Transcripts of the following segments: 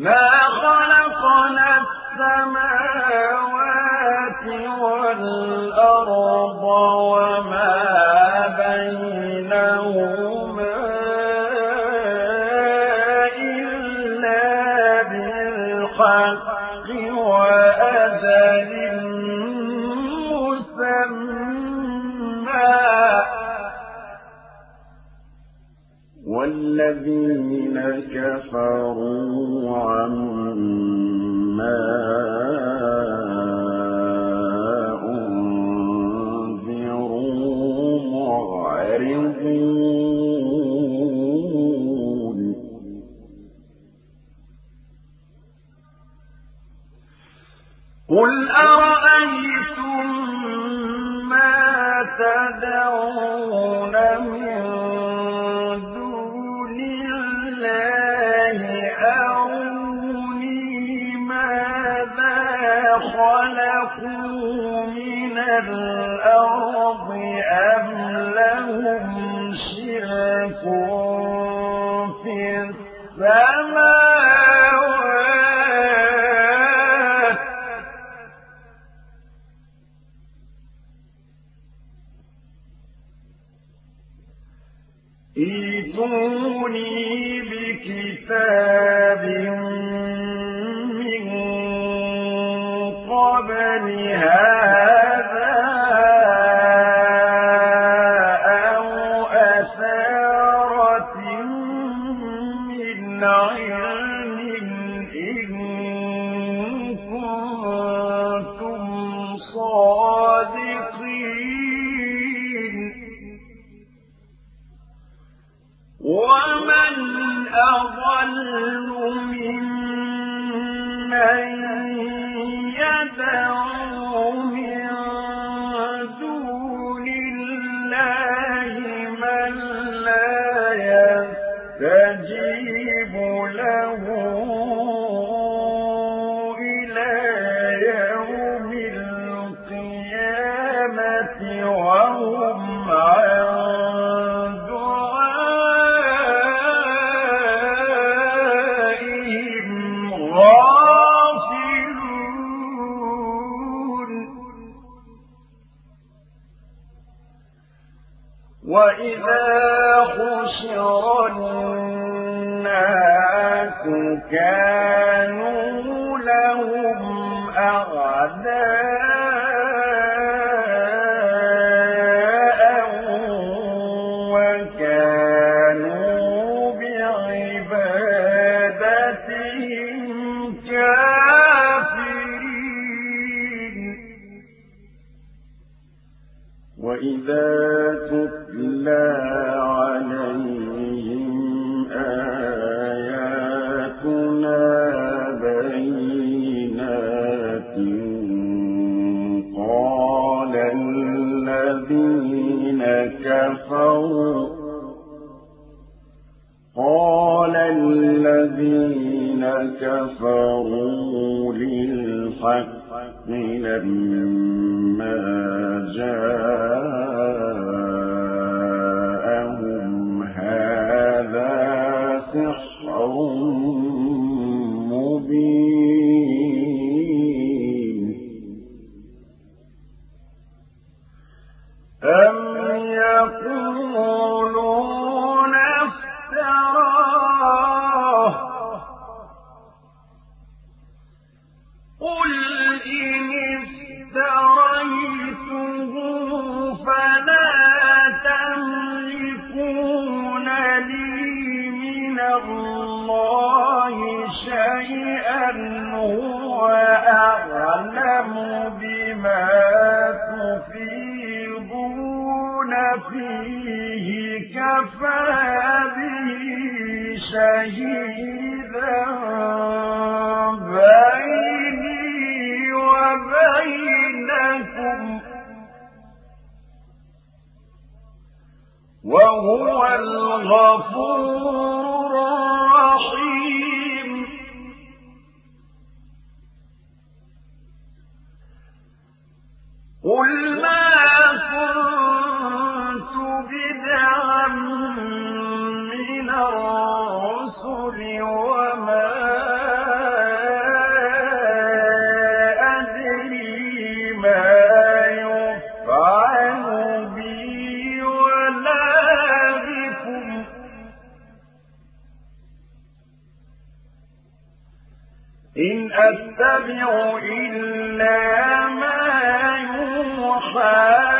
ما خلقنا السماوات والأرض وما بينهما والذين كفروا عما أنذروا معرضون. قل أرأيتم ما تدعون من الأرض أم لهم شرك في السماوات؟ ائتوني بكتاب قبل هذا وإذا حشر الناس كانوا لهم أعداء كفروا للحق لما الله شيئا هو أعلم بما تفيضون فيه. كفى به شهيدا بيني وبينكم. وهو الغفور الرحيم. قل ما كنت بدعا من الرسل وما إن أتبع إلا ما يوحى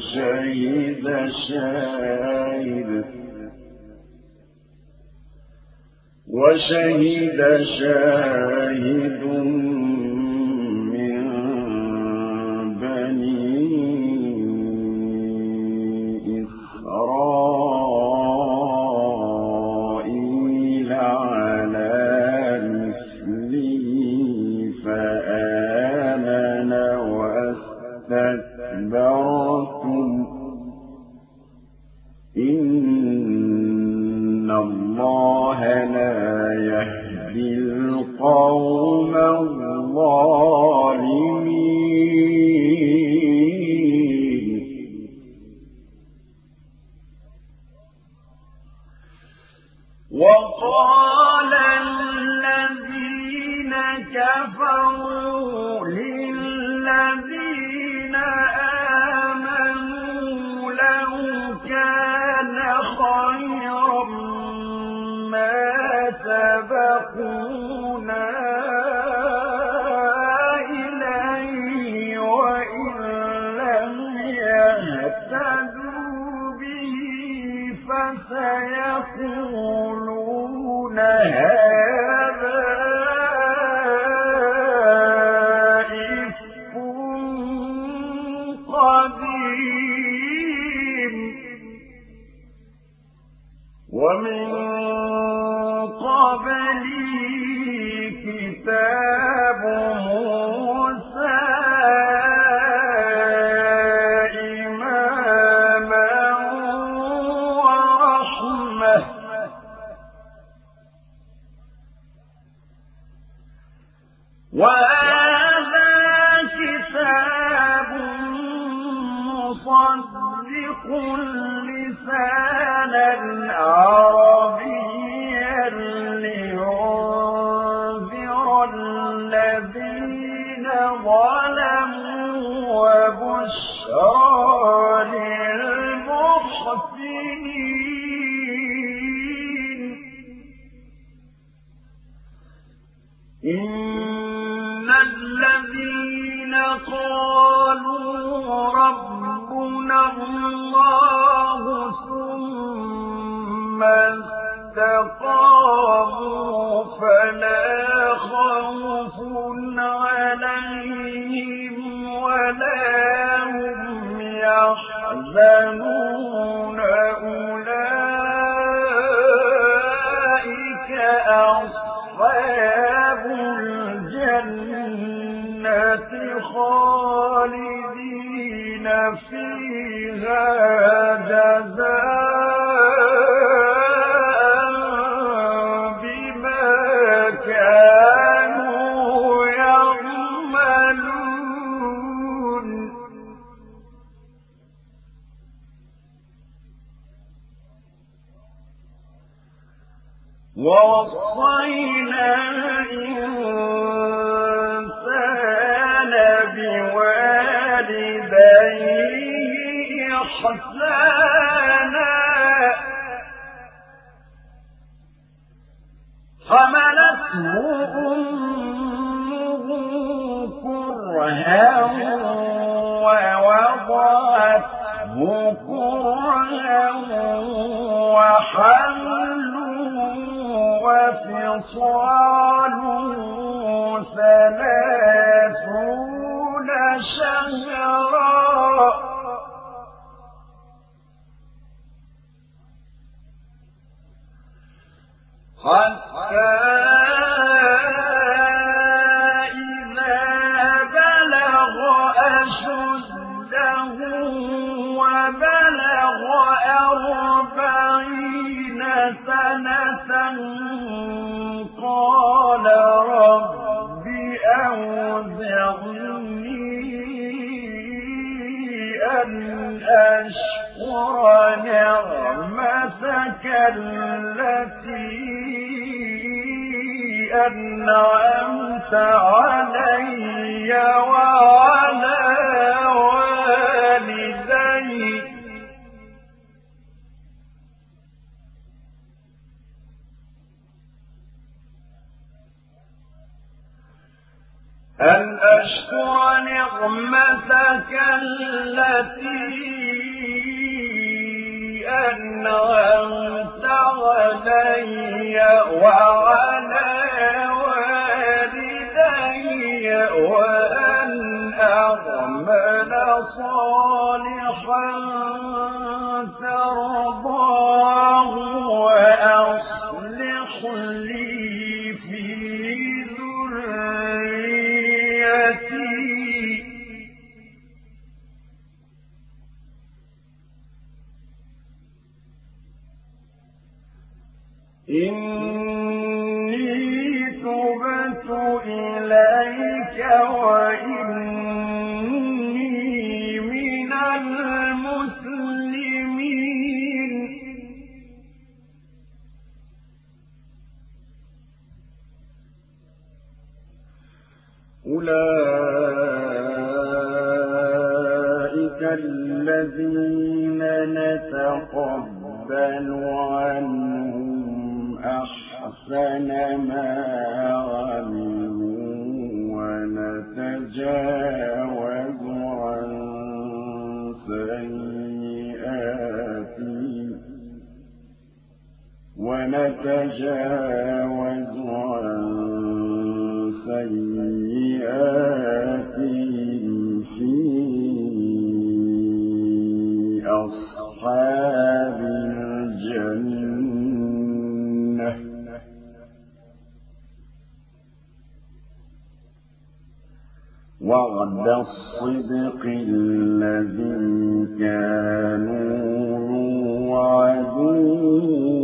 شهد شاهد. وشهد شاهد سبقونا إليه وإن لم يهتدوا به إذا جزاء أمه كرها ووضعته كرها وحمل وفصال ثلاثون شهرا حتى قال رب أوزعني أن أشكر نعمتك التي أنعمت علي وعلى أن أشكر نعمتك التي أنعمت علي وعلى والدي وأن أعمل صالحا ترضاه وأصلح وإني من المسلمين. أولئك الذين نتقبل عنهم أحسن ما ونتجاوز عن في أصحاب الجنة. وعد الصدق الذي كانوا يوعدون.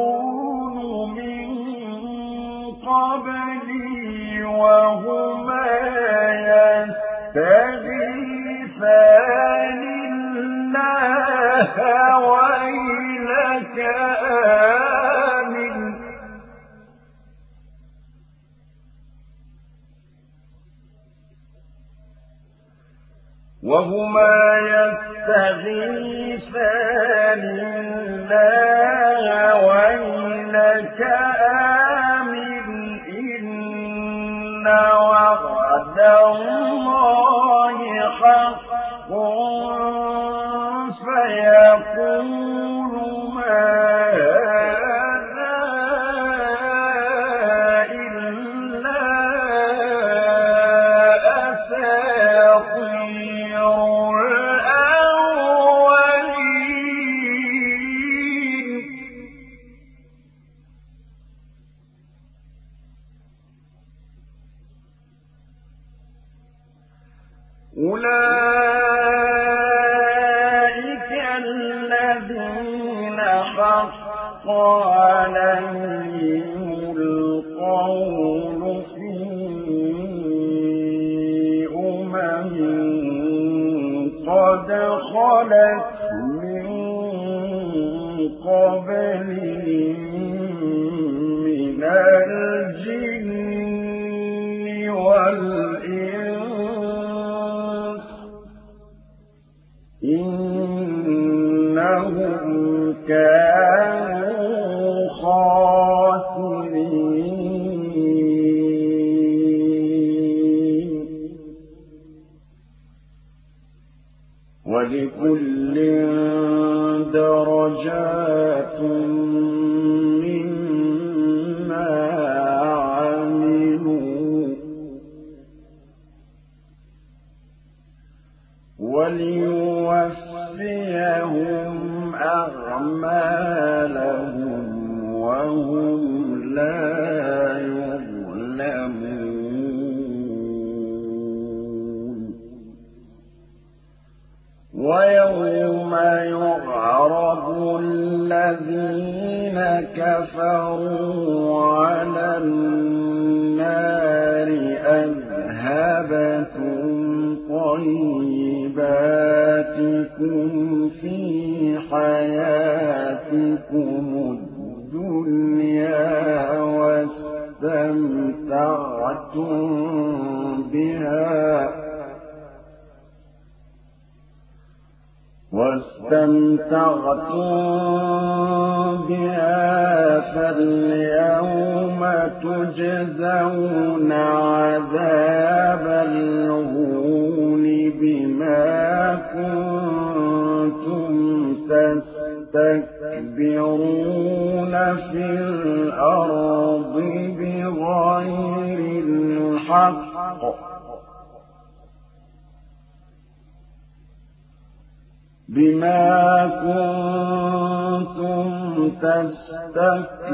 ويلك آمن وهما يستغيثان الله ويلك آمن إن وعد الله حق فيقول من قبلهم من الجن والإنس. إنهم كانوا خاسرين. ولكل درجات ويوم يعرض الذين كفروا على النار أذهبتم طيباتكم في حياتكم الدنيا واستمتعتم بها واستمتعتم بها فاليوم تجزون عذاب الهون بما كنتم تستكبرون في الأرض بغير الحق. بما كنتم تستكبرون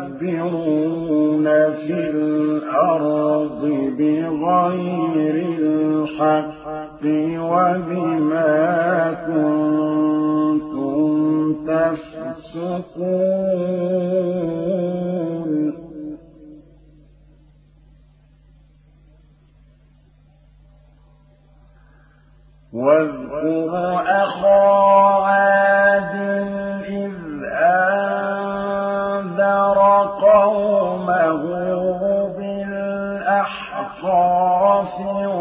في الأرض بغير الحق وبما كنتم تفسقون. واذكر أخا عاد إذ أنذر قومه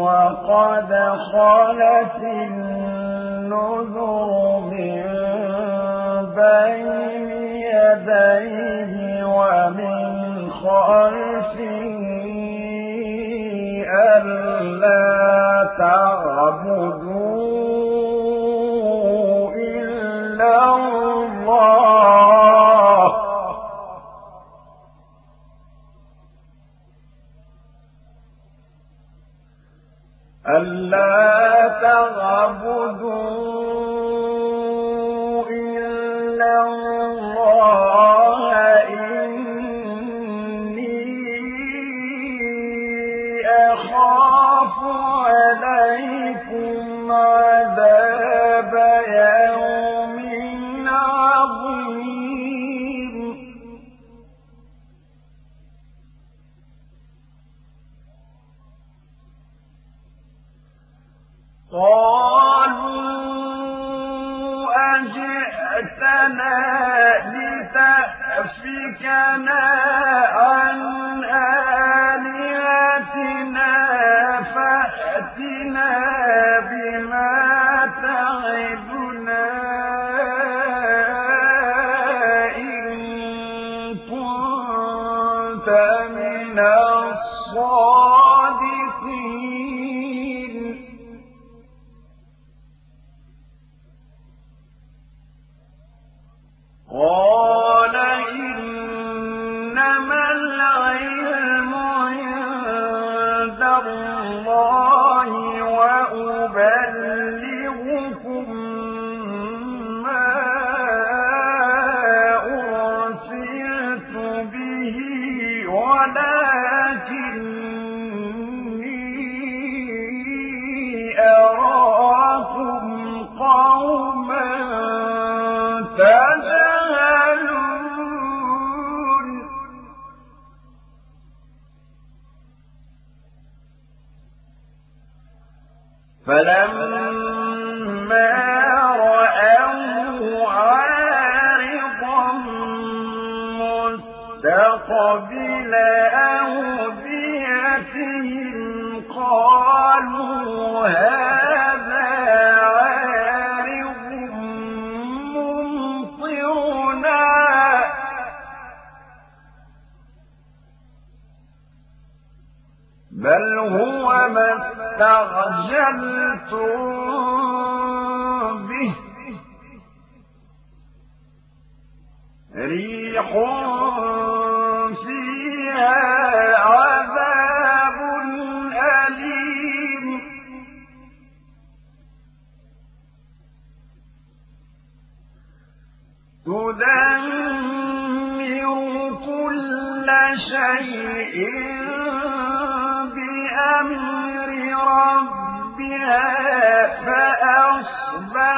وقد خلت النذر من بين يديه ومن خلفه ألا عن آلهتنا فلما رأوه عارضا مستقبل أوديتهم قالوا هذا عارض ممطرنا بل هو ما استعجلتم به. ريح فيها عذاب أليم. تدمر كل شيء بأمر ربها فأصبحوا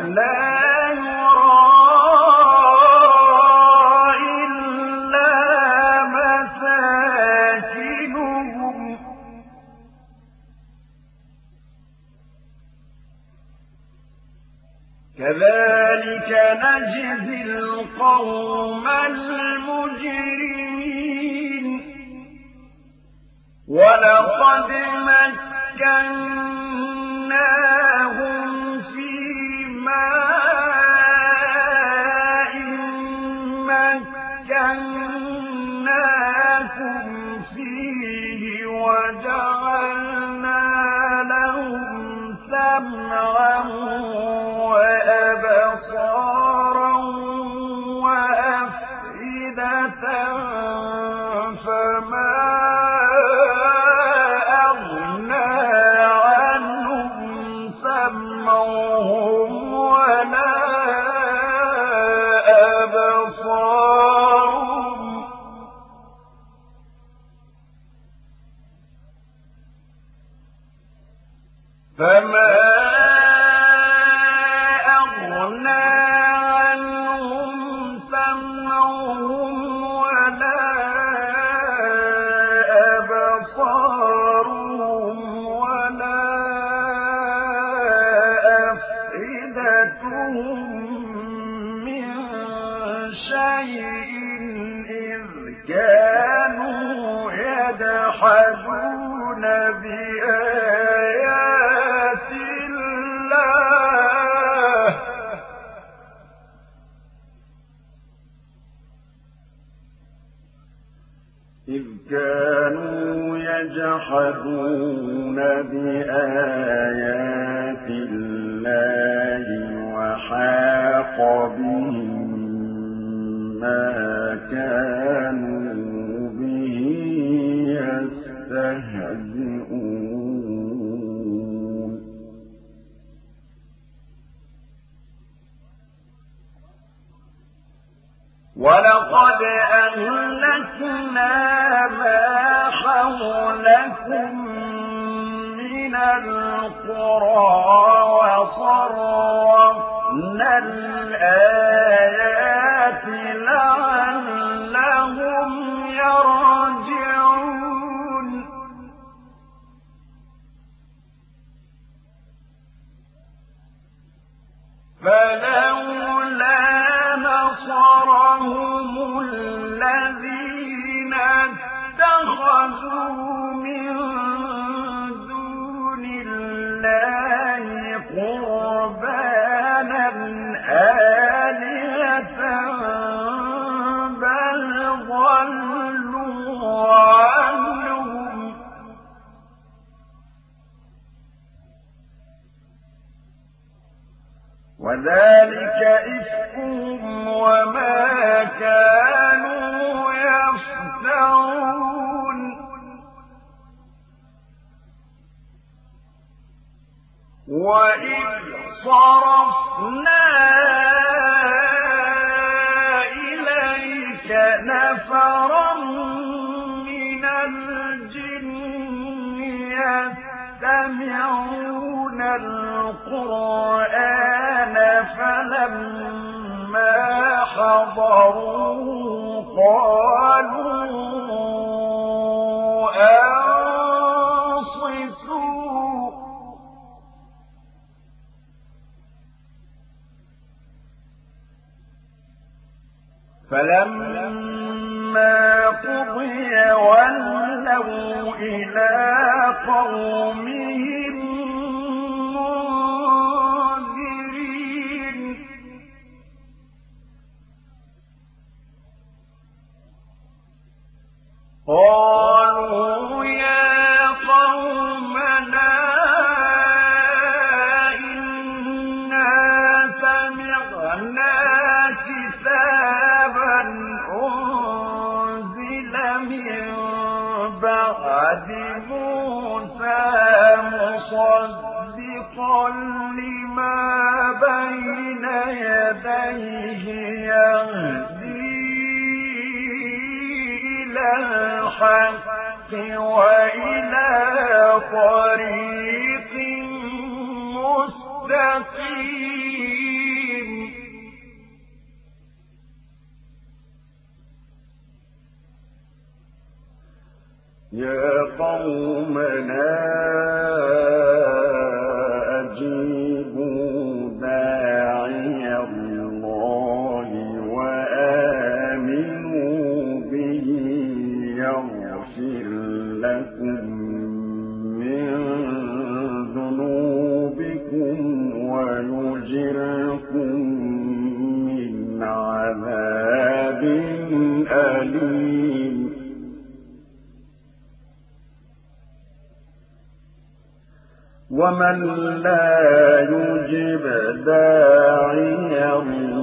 لا يرى إلا مساكنهم. كذلك نجزي القوم ولقد مكناهم في ماء مكناكم فيه وجعلنا لهم سمعا Yeah. نفرا من الجن يستمعون القرآن فلما حضروا قالوا فلما قضي ولوا إلى قومهم منذرين. قالوا يا قومنا بعد موسى مصدقا لما بين يديه يهدي إلى الحق وإلى طريق مستقيم. يا قومنا أجيبوا داعي الله وآمنوا به يغفر لكم من ذنوبكم ويجركم من عذاب أليم. ومن لا يجب داعي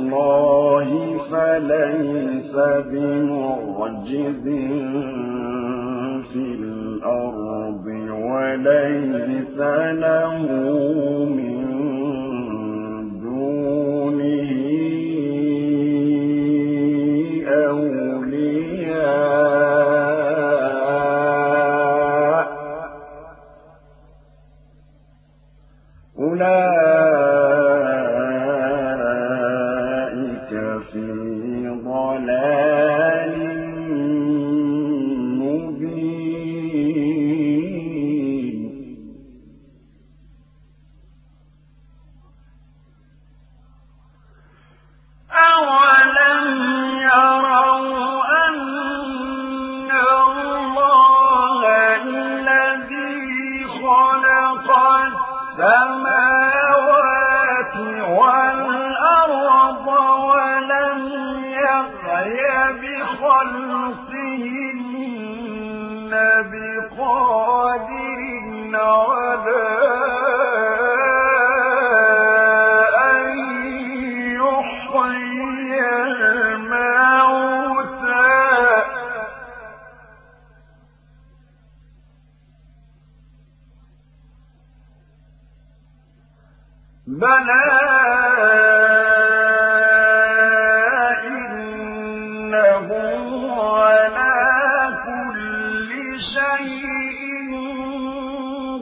الله فليس بمعجز في الأرض وليس له من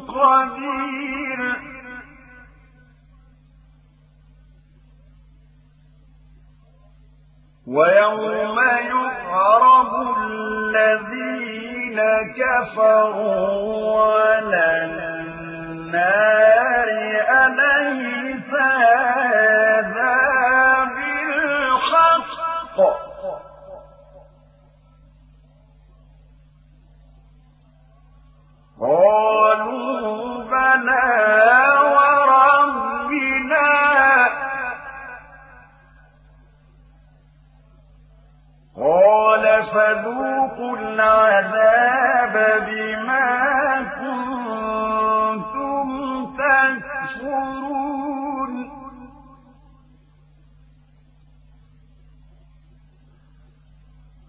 قدير. ويوم يعرض الذين كفروا على النار أليس هذا بالحق؟ قالوا بلى وربنا. قال فذوقوا العذاب بما كنتم تكفرون.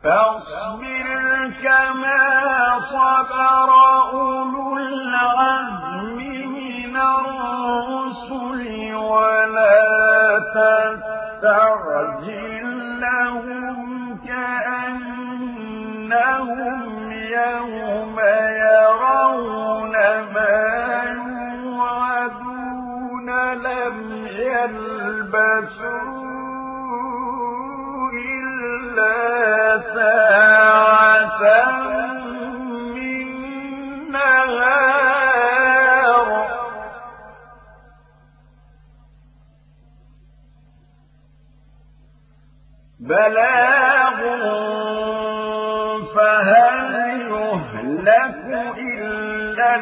فاصبر كما صبر أولو العزم من الرسل ولا تستعجل لهم كأنهم يوم يرون ما يوعدون لم يلبثوا إلا ساعة نهار بلاغ فهل يهلك إلا